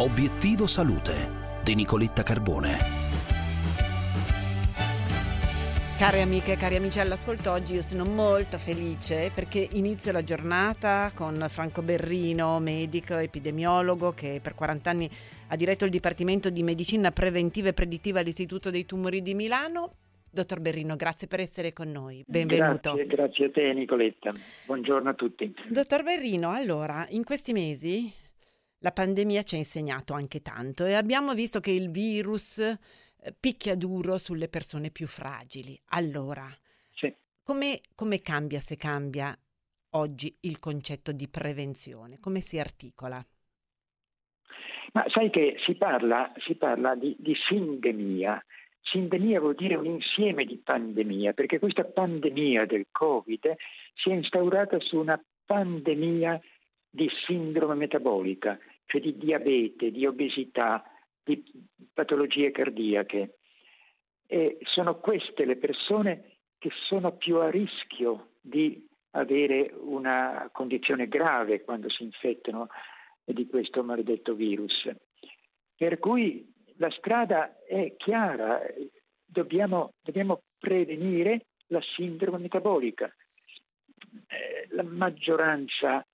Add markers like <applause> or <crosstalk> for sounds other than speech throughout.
Obiettivo Salute di Nicoletta Carbone. Care amiche e cari amici all'ascolto, oggi io sono molto felice perché inizio la giornata con Franco Berrino, medico, epidemiologo che per 40 anni ha diretto il Dipartimento di Medicina Preventiva e Predittiva all'Istituto dei Tumori di Milano. Dottor Berrino, grazie per essere con noi. Benvenuto. Grazie, grazie a te Nicoletta. Buongiorno a tutti. Dottor Berrino, allora, in questi mesi la pandemia ci ha insegnato anche tanto e abbiamo visto che il virus eh, picchia duro sulle persone più fragili. Allora, sì. come, come cambia se cambia oggi il concetto di prevenzione? Come si articola? Ma sai che si parla, si parla di, di sindemia. Sindemia vuol dire un insieme di pandemia, perché questa pandemia del Covid si è instaurata su una pandemia di sindrome metabolica, cioè di diabete, di obesità, di patologie cardiache. E sono queste le persone che sono più a rischio di avere una condizione grave quando si infettano di questo maledetto virus. Per cui la strada è chiara, dobbiamo, dobbiamo prevenire la sindrome metabolica. Eh, la maggioranza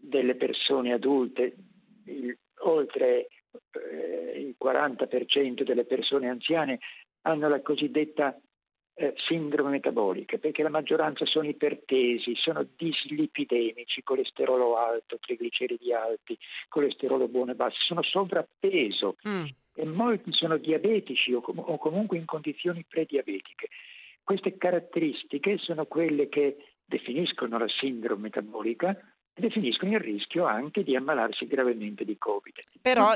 delle persone adulte, il, oltre eh, il 40% delle persone anziane hanno la cosiddetta eh, sindrome metabolica, perché la maggioranza sono ipertesi, sono dislipidemici, colesterolo alto, trigliceridi alti, colesterolo buono e basso, sono sovrappeso mm. e molti sono diabetici o, com- o comunque in condizioni prediabetiche. Queste caratteristiche sono quelle che definiscono la sindrome metabolica definiscono il rischio anche di ammalarsi gravemente di Covid. Però,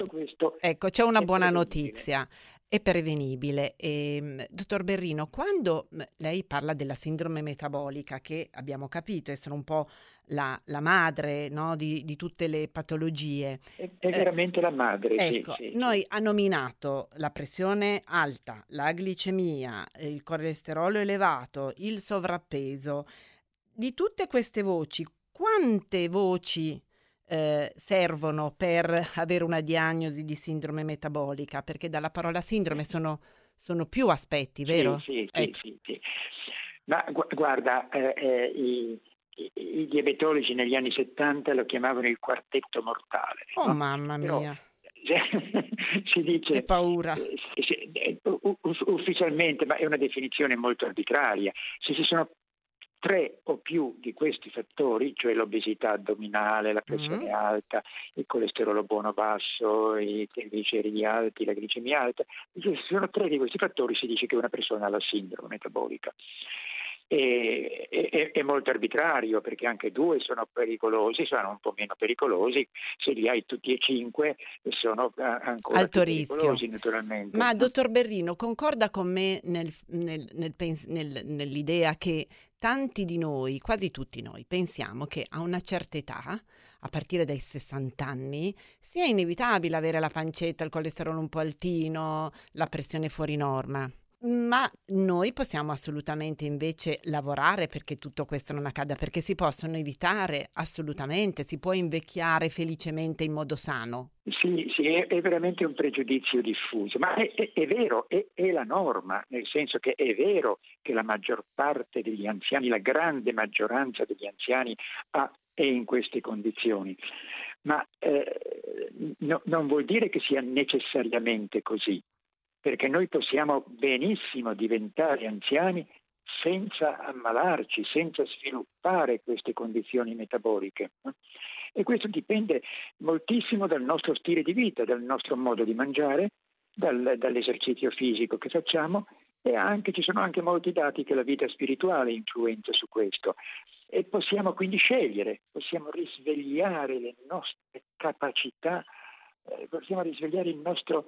ecco, c'è una buona notizia, è prevenibile. E, ehm, dottor Berrino, quando lei parla della sindrome metabolica, che abbiamo capito essere un po' la, la madre no, di, di, tutte le patologie. È, è eh, veramente la madre. Ecco, sì, sì, noi ha nominato la pressione alta, la glicemia, il colesterolo elevato, il sovrappeso. Di tutte queste voci, quante voci eh, servono per avere una diagnosi di sindrome metabolica? Perché dalla parola sindrome sono, sono più aspetti, vero? Sì, sì, ecco. sì, sì, Ma gu- guarda, eh, eh, i, i, diabetologi negli anni 70 lo chiamavano il quartetto mortale. Oh no? mamma mia! Però, <laughs> si dice che paura eh, ufficialmente ma è una definizione molto arbitraria se si sono tre o più di questi fattori, cioè l'obesità addominale, la pressione mm-hmm. alta, il colesterolo buono basso, i trigliceridi alti, la glicemia alta, se sono tre di questi fattori si dice che una persona ha la sindrome metabolica è, è, è, molto arbitrario perché anche due sono pericolosi, sono un po' meno pericolosi, se li hai tutti e cinque sono ancora alto rischio naturalmente. Ma dottor Berrino concorda con me nel, nel, nel, nell'idea che tanti di noi, quasi tutti noi, pensiamo che a una certa età, a partire dai 60 anni, sia inevitabile avere la pancetta, il colesterolo un po' altino, la pressione fuori norma. Ma noi possiamo assolutamente invece lavorare perché tutto questo non accada, perché si possono evitare assolutamente, si può invecchiare felicemente in modo sano. Sì, sì è, è veramente un pregiudizio diffuso, ma è, è, è vero, è, la norma, nel senso che è vero che la maggior parte degli anziani, la grande maggioranza degli anziani ha, è in queste condizioni, ma eh, no, non vuol dire che sia necessariamente così perché noi possiamo benissimo diventare anziani senza ammalarci, senza sviluppare queste condizioni metaboliche. E questo dipende moltissimo dal nostro stile di vita, dal nostro modo di mangiare, dal, dall'esercizio fisico che facciamo e anche, ci sono anche molti dati che la vita spirituale influenza su questo. E possiamo quindi scegliere, possiamo risvegliare le nostre capacità, eh, possiamo risvegliare il nostro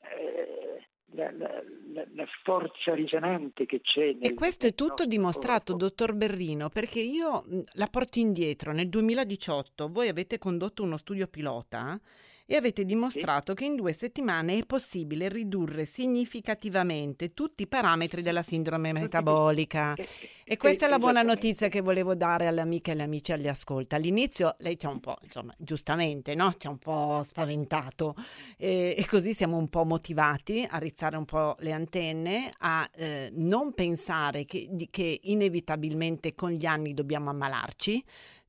eh, la, la, la, forza risonante che c'è. Nel, e questo è tutto dimostrato, corpo. dottor Berrino, perché io la porto indietro. Nel 2018 voi avete condotto uno studio pilota e avete dimostrato sì. che in due settimane è possibile ridurre significativamente tutti i parametri della sindrome metabolica. <laughs> E questa è la buona notizia che volevo dare alle amiche e agli amici agli ascolta. All'inizio lei ci ha un po', insomma, giustamente, no? Ci ha un po' spaventato e, e, così siamo un po' motivati a rizzare un po' le antenne, a eh, non pensare che, di, che inevitabilmente con gli anni dobbiamo ammalarci,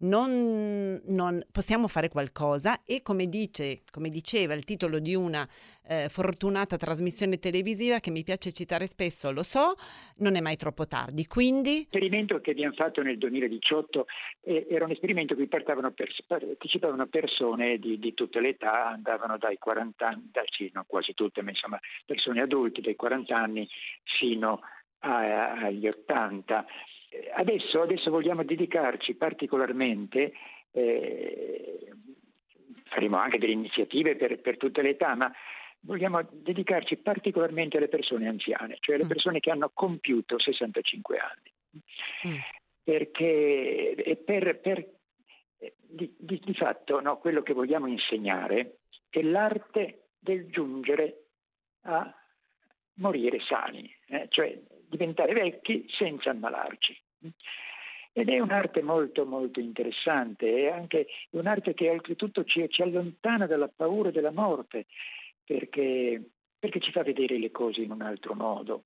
non, non, possiamo fare qualcosa e come, dice, come diceva il titolo di una eh, fortunata trasmissione televisiva che mi piace citare spesso, lo so, non è mai troppo tardi. Quindi... L'esperimento che abbiamo fatto nel 2018 eh, era un esperimento in cui pers- partecipavano persone di, di, tutte le età, andavano dai 40 anni, dai, sì, non quasi tutte, ma insomma persone adulte dai 40 anni fino a, agli 80 adesso, adesso vogliamo dedicarci particolarmente, eh, faremo anche delle iniziative per, per tutte le età, ma vogliamo dedicarci particolarmente alle persone anziane, cioè alle mm. persone che hanno compiuto 65 anni. Mm. Perché per, per, di, di, di, fatto no, quello che vogliamo insegnare è l'arte del giungere a morire sani, eh? cioè diventare vecchi senza ammalarci. Ed è un'arte molto molto interessante, è anche un'arte che oltretutto ci, ci allontana dalla paura della morte, perché, perché, ci fa vedere le cose in un altro modo.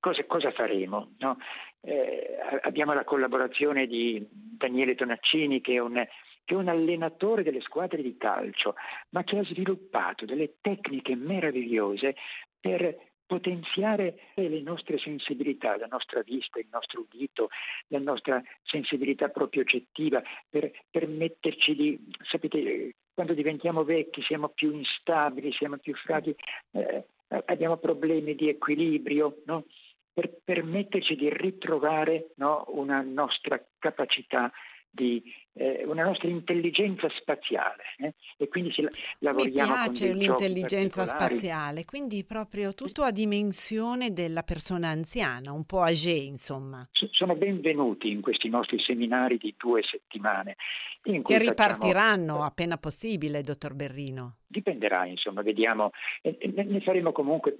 Cosa, cosa faremo? No? Eh, abbiamo la collaborazione di Daniele Tonaccini che è un che è un allenatore delle squadre di calcio, ma che ha sviluppato delle tecniche meravigliose per potenziare le nostre sensibilità, la nostra vista, il nostro udito, la nostra sensibilità proprio oggettiva, per permetterci di, sapete, quando diventiamo vecchi siamo più instabili, siamo più fragili, eh, abbiamo problemi di equilibrio, no? per permetterci di ritrovare no, una nostra capacità di eh, una nostra intelligenza spaziale eh? e quindi se lavoriamo Mi piace l'intelligenza spaziale, quindi proprio tutto a dimensione della persona anziana, un po' age insomma. Sono benvenuti in questi nostri seminari di due settimane. che ripartiranno facciamo... appena possibile, dottor Berrino. Dipenderà, insomma, vediamo, ne faremo comunque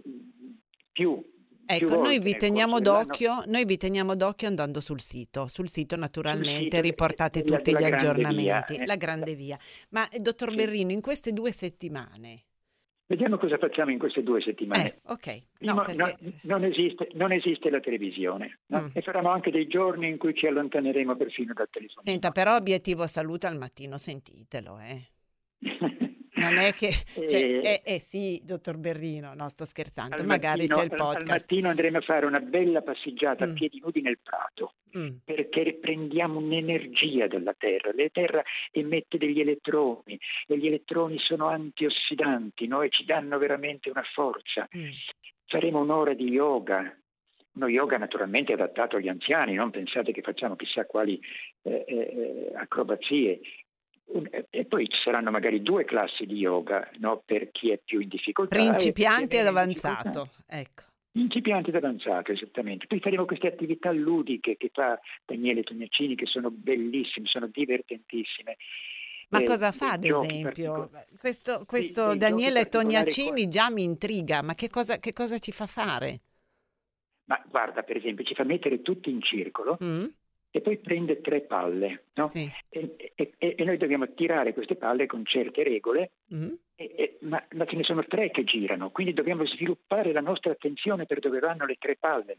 più Ecco, noi vi, noi vi, teniamo d'occhio, andando sul sito. Sul sito naturalmente sito, riportate la, tutti la gli aggiornamenti, via, eh. la grande via. Ma eh, dottor sì. Berrino, in queste due settimane... Vediamo cosa facciamo in queste due settimane. Eh, ok. No, perché... no, non, esiste, non, esiste, la televisione no? mm. e faremo anche dei giorni in cui ci allontaneremo perfino dal telefono. Senta, però obiettivo salute al mattino, sentitelo, eh. <laughs> Non è che... <laughs> Cioè, eh, eh, sì, dottor Berrino, no, sto scherzando, magari mattino, c'è il podcast. Al mattino andremo a fare una bella passeggiata mm. a piedi nudi nel prato, mm. perché prendiamo un'energia dalla Terra. La Terra emette degli elettroni e gli elettroni sono antiossidanti no? e ci danno veramente una forza. Mm. Faremo un'ora di yoga, uno yoga naturalmente adattato agli anziani, non pensate che facciamo chissà quali eh, eh, acrobazie, e poi ci saranno magari due classi di yoga no? per chi è più in difficoltà. Principiante ed avanzato, ecco. Principiante ed avanzato, esattamente. Poi faremo queste attività ludiche che fa Daniele Tognacini, che sono bellissime, sono divertentissime. Ma eh, cosa fa ad esempio? Questo, questo sì, Daniele Tognacini già mi intriga, ma che cosa, che cosa, ci fa fare? Ma guarda, per esempio, ci fa mettere tutti in circolo mm e poi prende tre palle, no? sì. e, e, e, noi dobbiamo tirare queste palle con certe regole, mm. e, ma, ma, ce ne sono tre che girano, quindi dobbiamo sviluppare la nostra attenzione per dove vanno le tre palle.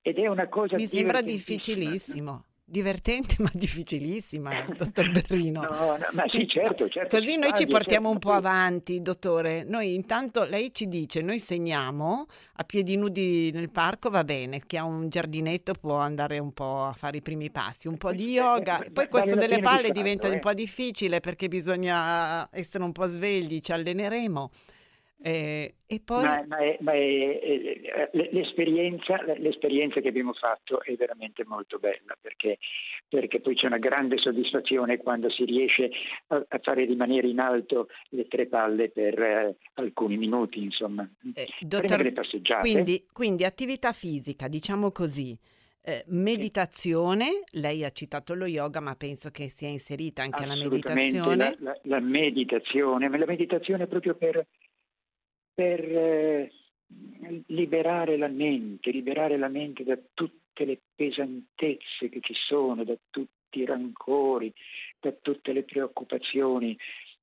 Ed è una cosa... Mi sembra difficilissimo divertente <laughs> ma difficilissima, dottor Berrino. No, no, ma sì, certo, certo. Così noi ci portiamo certo. un po' avanti, dottore. Noi intanto lei ci dice, noi segniamo a piedi nudi nel parco, va bene, chi ha un giardinetto può andare un po' a fare i primi passi, un po' di yoga. Poi questo delle palle diventa un eh. po' difficile perché bisogna essere un po' svegli, ci alleneremo. Eh, e poi... Ma, ma, è, ma è, è, l'esperienza, l'esperienza, che abbiamo fatto è veramente molto bella perché, perché, poi c'è una grande soddisfazione quando si riesce a, a fare rimanere in alto le tre palle per eh, alcuni minuti, insomma. Eh, dottor, quindi, quindi attività fisica, diciamo così, eh, meditazione, lei ha citato lo yoga, ma penso che sia inserita anche la meditazione. La, la, la, meditazione, ma la meditazione proprio per, per eh, liberare la mente, liberare la mente da tutte le pesantezze che ci sono, da tutti i rancori, da tutte le preoccupazioni,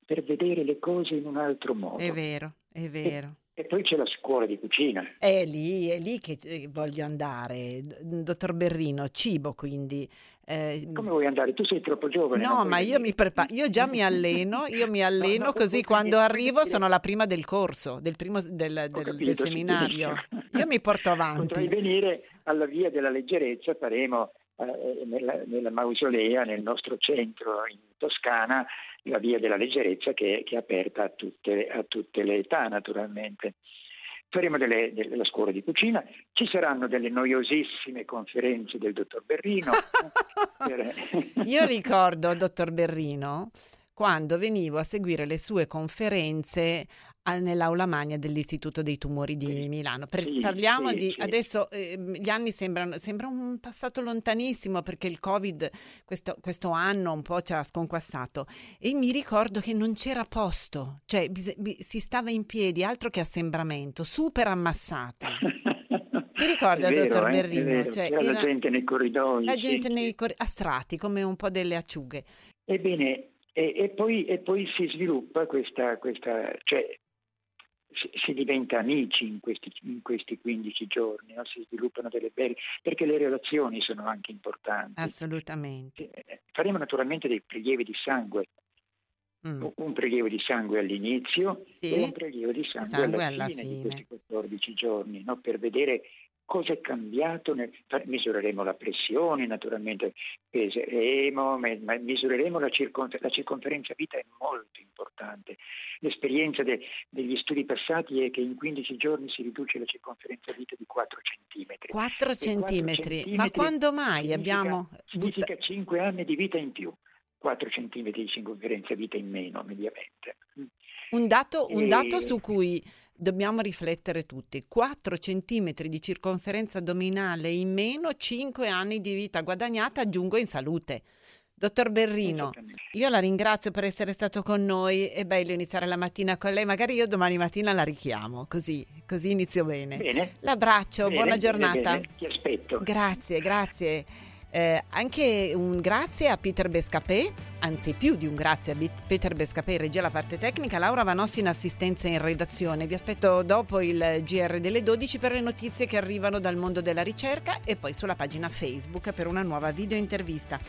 per vedere le cose in un altro modo. È vero, è vero. E poi c'è la scuola di cucina. È lì, è lì che voglio andare, dottor Berrino, cibo quindi. Eh, Come vuoi andare? Tu sei troppo giovane. No, ma io mi preparo, io già mi alleno, io mi alleno <laughs> no, no, così quando arrivo sono la prima del corso, del primo del, del, capito, del seminario. Io mi porto <laughs> avanti. Potrai venire alla via della leggerezza, faremo eh, nella, nella, mausolea, nel nostro centro in Toscana, la via della leggerezza che, che è aperta a tutte, a tutte, le età naturalmente. Faremo delle, della scuola di cucina, ci saranno delle noiosissime conferenze del dottor Berrino. <laughs> Io ricordo, dottor Berrino, quando venivo a seguire le sue conferenze nell'aula magna dell'Istituto dei Tumori di Milano. Per, sì, parliamo sì, di sì. adesso eh, gli anni sembrano sembra un passato lontanissimo perché il Covid questo, questo, anno un po' ci ha sconquassato e mi ricordo che non c'era posto, cioè bis, bis, si stava in piedi, altro che assembramento, super ammassati. <laughs> Si ricorda, vero, dottor eh? Berrino? Cioè, era la gente nei corridoi. La gente nei corridoi, a strati, come un po' delle acciughe. Ebbene, e, e, poi, e, poi, si sviluppa questa, questa cioè si, diventa amici in questi, in questi 15 giorni, no? si sviluppano delle belle, perché le relazioni sono anche importanti. Assolutamente. Eh, faremo naturalmente dei prelievi di sangue, mm. un prelievo di sangue all'inizio sì. e un prelievo di sangue, sangue alla, fine, fine, di questi 14 giorni, no? per vedere cosa è cambiato, misureremo la pressione naturalmente, peseremo, misureremo la, circonfer- la circonferenza vita è molto importante. L'esperienza de- degli studi passati è che in 15 giorni si riduce la circonferenza vita di 4 centimetri. 4 centimetri? Ma quando mai significa, abbiamo... Significa 5 anni di vita in più. 4 centimetri di circonferenza vita in meno mediamente. Un dato, un dato su cui dobbiamo riflettere tutti. 4 centimetri di circonferenza addominale in meno, 5 anni di vita guadagnata, aggiungo in salute. Dottor Berrino, io la ringrazio per essere stato con noi, è bello iniziare la mattina con lei, magari io domani mattina la richiamo, così, così inizio bene. bene. L'abbraccio, bene, buona giornata. Bene, Ti aspetto. Grazie, grazie. Eh, anche un grazie a Peter Bescapè, anzi più di un grazie a Peter Bescapè, regia la parte tecnica, Laura Vanossi in assistenza in redazione. Vi aspetto dopo il GR delle 12 per le notizie che arrivano dal mondo della ricerca e poi sulla pagina Facebook per una nuova video intervista.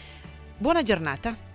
Buona giornata!